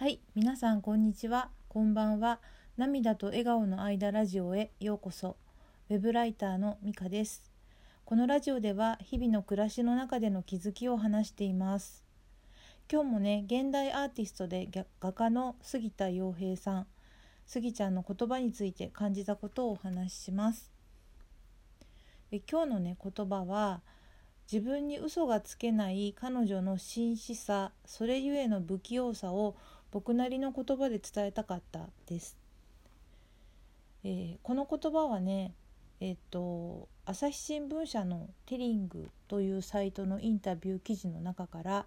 はい、皆さんこんにちは。こんばんは。涙と笑顔の間ラジオへようこそ。ウェブライターのミカです。このラジオでは日々の暮らしの中での気づきを話しています。今日もね、現代アーティストで画家の杉田洋平さん、杉ちゃんの言葉について感じたことをお話しします。で今日のね言葉は自分に嘘がつけない彼女の真摯さそれゆえの不器用さを僕なりの言葉で伝えたかったです。えーこの言葉はねえっ、と朝日新聞社のテリングというサイトのインタビュー記事の中から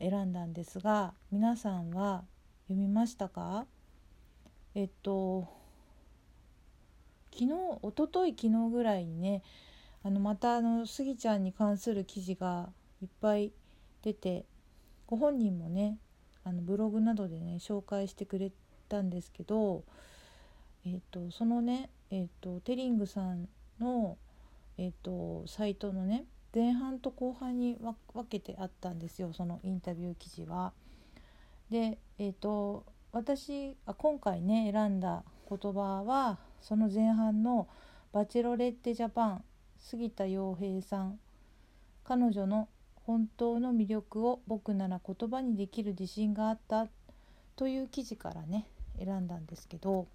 選んだんですが皆さんは読みましたか？えっと昨日一昨日昨日ぐらいにねあのまたあのスギちゃんに関する記事がいっぱい出てご本人もねあのブログなどでね紹介してくれたんですけど、えー、とそのね、えー、とテリングさんの、えー、とサイトのね前半と後半に分けてあったんですよそのインタビュー記事は。で、えー、と私あ今回ね選んだ言葉はその前半の「バチェロレッテ・ジャパン」杉田洋平さん彼女の本当の魅力を僕なら言葉にできる自信があったという記事からね選んだんですけど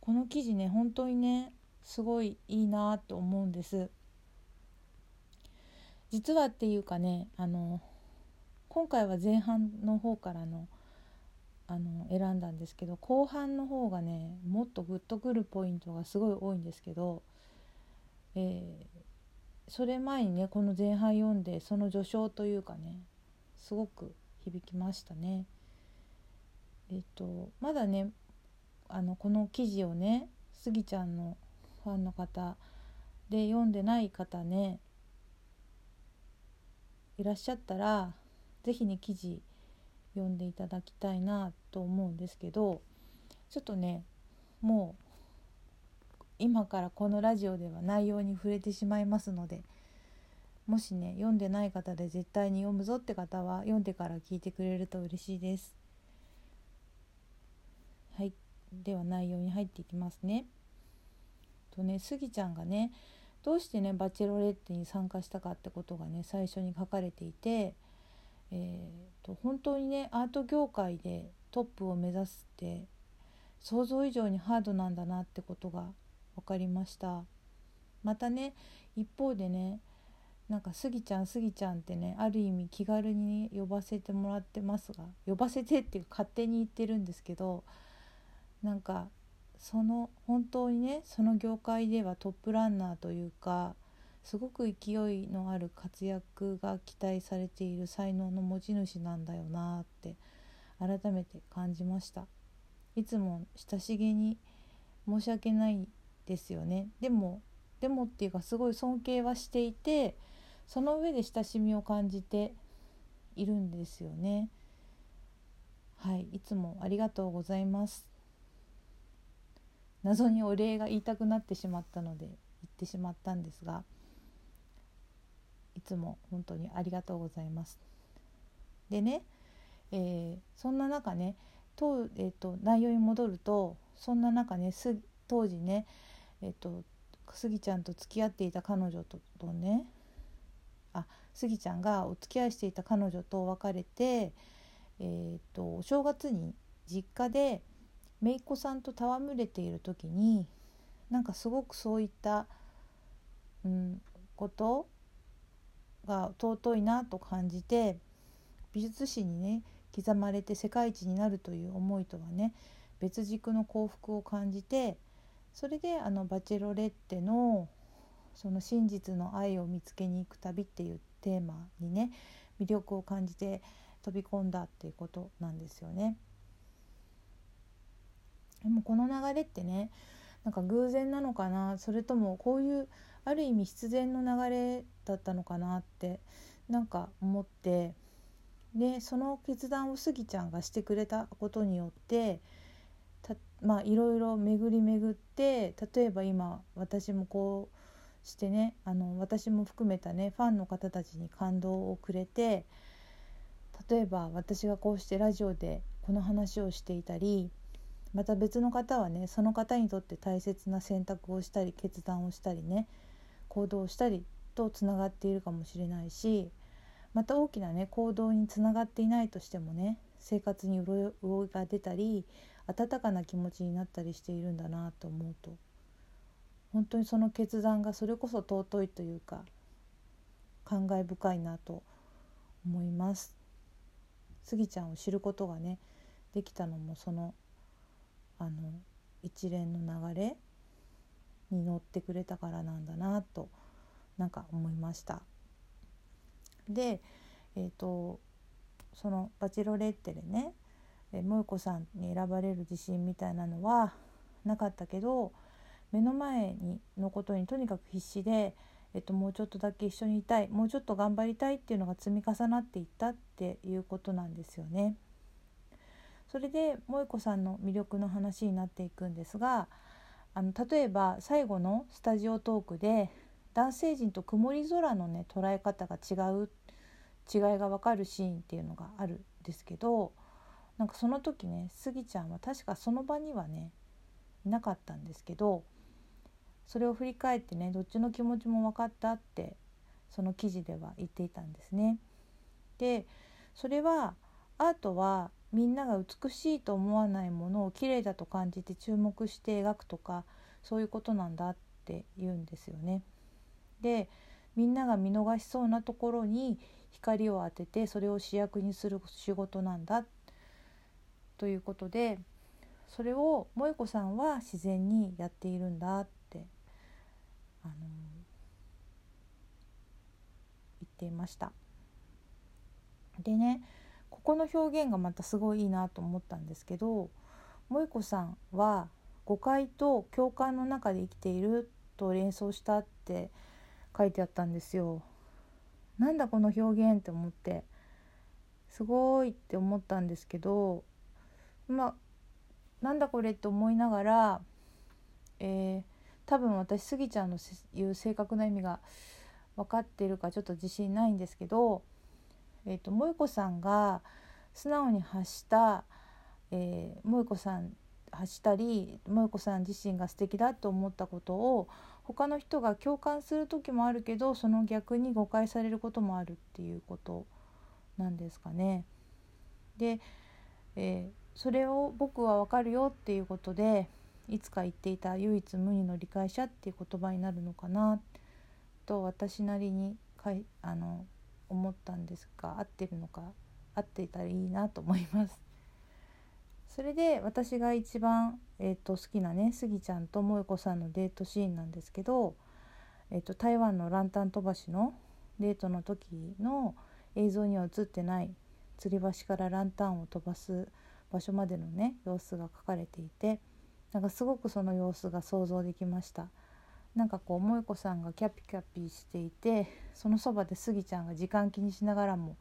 この記事ね本当にねすごいいいなと思うんです。実はっていうかねあの今回は前半の方からのあの選んだんですけど後半の方がねもっとグッとくるポイントがすごい多いんですけど、えーそれ前にねこの前半読んでその序章というかねすごく響きましたね。えっとまだねあのこの記事をねスギちゃんのファンの方で読んでない方ねいらっしゃったら是非ね記事読んでいただきたいなと思うんですけどちょっとねもう今からこのラジオでは内容に触れてしまいますのでもしね読んでない方で絶対に読むぞって方は読んでから聞いてくれると嬉しいです。はいでは内容に入っていきますね。とねスギちゃんがねどうしてねバチェロレッテに参加したかってことがね最初に書かれていて、えー、と本当にねアート業界でトップを目指すって想像以上にハードなんだなってことが分かりました。またね一方でねなんかスギちゃんスギちゃんってねある意味気軽に、ね、呼ばせてもらってますが呼ばせてっていう勝手に言ってるんですけどなんかその本当にねその業界ではトップランナーというかすごく勢いのある活躍が期待されている才能の持ち主なんだよなって改めて感じました。いつも親しげに申し訳ないですよね。でもでもっていうかすごい尊敬はしていてその上で親しみを感じているんですよね。はいいつもありがとうございます。謎にお礼が言いたくなってしまったので言ってしまったんですがいつも本当にありがとうございます。でね、えーそんな中ねと,、えー、と内容に戻るとそんな中ね当時ねえっ、とスギちゃんと付き合っていた彼女ととねあスギちゃんがお付き合いしていた彼女と別れて、えー、とお正月に実家で姪っ子さんと戯れている時になんかすごくそういった、うん、ことが尊いなと感じて美術史にね刻まれて世界一になるという思いとはね別軸の幸福を感じてそれであのバチェロレッテのその真実の愛を見つけに行く旅っていうテーマにね魅力を感じて飛び込んだっていうことなんですよね。でもこの流れってねなんか偶然なのかな？それともこういうある意味必然の流れだったのかなってなんか思ってでその決断をスギちゃんがしてくれたことによってまあいろいろ巡り巡って例えば今私もこうしてねあの私も含めたねファンの方たちに感動をくれて例えば私がこうしてラジオでこの話をしていたりまた別の方はねその方にとって大切な選択をしたり決断をしたりね行動をしたりとつながっているかもしれないしまた大きなね行動につながっていないとしてもね生活に潤いが出たり温かな気持ちになったりしているんだなと思うと本当にその決断がそれこそ尊いというか感慨深いなと思います。スギちゃんを知ることがねできたのもそのあの一連の流れに乗ってくれたからなんだなとなんか思いました。で、えーと、その「バチロレッテ」でね萌子さんに選ばれる自信みたいなのはなかったけど目の前にのことにとにかく必死で、えっと、もうちょっとだけ一緒にいたいもうちょっと頑張りたいっていうのが積み重なっていったっていうことなんですよね。それで萌子さんの魅力の話になっていくんですがあの例えば最後のスタジオトークで男性陣と曇り空のね捉え方が違う違いが分かるシーンっていうのがあるんですけどなんかその時ねスギちゃんは確かその場にはねいなかったんですけどそれを振り返ってねどっちの気持ちも分かったってその記事では言っていたんですね。でそれはアートはみんなが美しいと思わないものを綺麗だと感じて注目して描くとかそういうことなんだって言うんですよね。でみんなが見逃しそうなところに光を当ててそれを主役にする仕事なんだということでそれを萌子さんは自然にやっているんだってあの言っていました。でねここの表現がまたすごいいいなと思ったんですけど萌子さんは誤解と共感の中で生きていると連想したって書いてあったんですよ。なんだこの表現って思ってすごいって思ったんですけどまあなんだこれって思いながら、えー、多分私スギちゃんの言う正確な意味が分かってるかちょっと自信ないんですけど、えーと、萌子さんが素直に発した、えー、萌子さん発したり萌子さん自身が素敵だと思ったことを他の人が共感する時もあるけどその逆に誤解されることもあるっていうことなんですかね。で、えー、それを僕は分かるよっていうことでいつか言っていた唯一無二の理解者っていう言葉になるのかなと私なりにかいあの思ったんですが合ってるのか合っていたらいいなと思います。それで私が一番、えーと、好きなねスギちゃんと萌子さんのデートシーンなんですけど、えーと、台湾のランタン飛ばしのデートの時の映像には映ってない吊り橋からランタンを飛ばす場所までのね様子が書かれていてなんかすごくその様子が想像できました。なんかこう萌子さんがキャピキャピしていてそのそばでスギちゃんが時間気にしながらも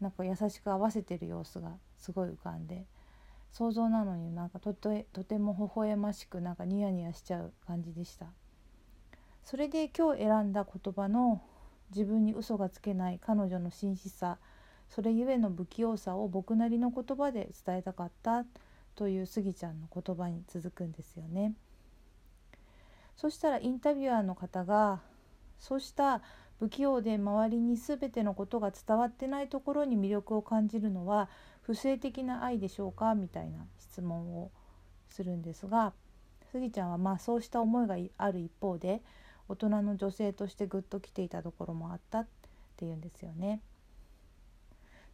なんか優しく合わせてる様子がすごい浮かんで想像なのになんかとてとても微笑ましくなんかニヤニヤしちゃう感じでした。それで今日選んだ言葉の自分に嘘がつけない彼女の真摯さそれゆえの不器用さを僕なりの言葉で伝えたかったというスギちゃんの言葉に続くんですよね。そしたらインタビュアーの方がそうした不器用で周りに全てのことが伝わってないところに魅力を感じるのは不正的な愛でしょうか？みたいな質問をするんですがスギちゃんはまあそうした思いがある一方で大人の女性としてグッときていたところもあったっていうんですよね。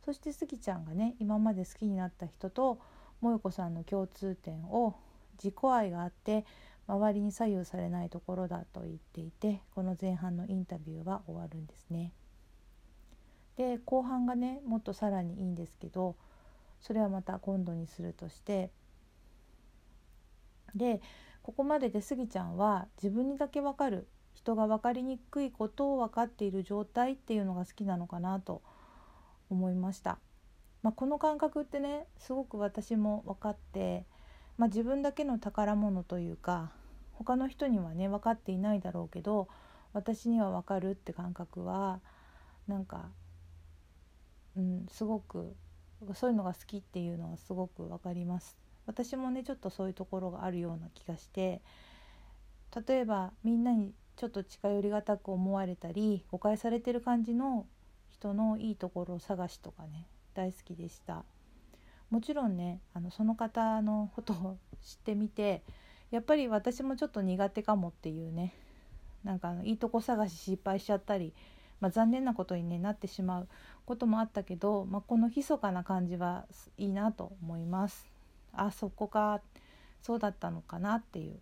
そしてスギちゃんがね今まで好きになった人と萌子さんの共通点を自己愛があって周りに左右されないところだと言っていてこの前半のインタビューは終わるんですね。で後半がねもっとさらにいいんですけどそれはまた今度にするとしてでここまででスギちゃんは自分にだけ分かる人が分かりにくいことを分かっている状態っていうのが好きなのかなと思いました。まあ、この感覚ってねすごく私も分かって、まあ、自分だけの宝物というか他の人にはね分かっていないだろうけど私には分かるって感覚はなんかうん、すごくそういうのが好きっていうのはすごく分かります。私もねちょっとそういうところがあるような気がして例えばみんなにちょっと近寄りがたく思われたり誤解されてる感じの人のいいところを探しとかね大好きでした。もちろんねあのその方のことを知ってみてやっぱり私もちょっと苦手かもっていうね。なんかあのいいとこ探し失敗しちゃったりまあ、残念なことに、ね、なってしまうこともあったけど、まあ、この密かな感じはいいなと思います。あそこかそうだったのかなっていう。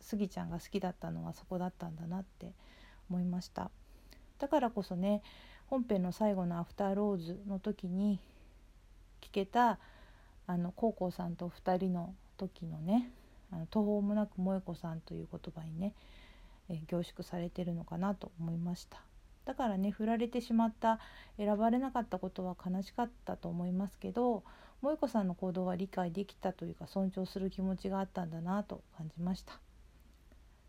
スギちゃんが好きだったのはそこだったんだなって思いました。だからこそね本編の最後の「アフターローズ」の時に聞けたあのコウコさんと2人の時のねあの途方もなく萌子さんという言葉にね、え凝縮されてるのかなと思いました。だからね振られてしまった選ばれなかったことは悲しかったと思いますけど萌子さんの行動は理解できたというか尊重する気持ちがあったんだなと感じました。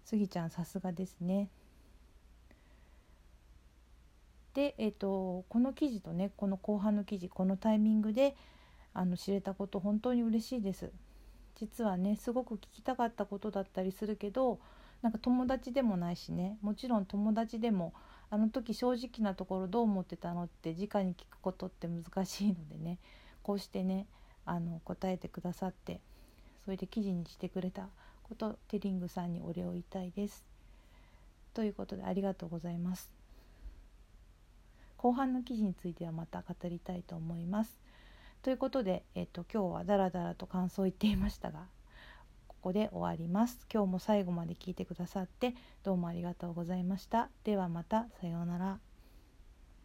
スギちゃんさすがですね。で、えーと、この記事とねこの後半の記事このタイミングであの知れたこと本当に嬉しいです。実はねすごく聞きたかったことだったりするけどなんか友達でもないしねもちろん友達でもあの時正直なところどう思ってたのって直に聞くことって難しいのでねこうしてねあの答えてくださってそれで記事にしてくれたことテリングさんにお礼を言いたいです。ということでありがとうございます。後半の記事についてはまた語りたいと思います。ということで、えっと、今日はダラダラと感想を言っていましたがここで終わります。今日も最後まで聞いてくださってどうもありがとうございました。ではまたさようなら。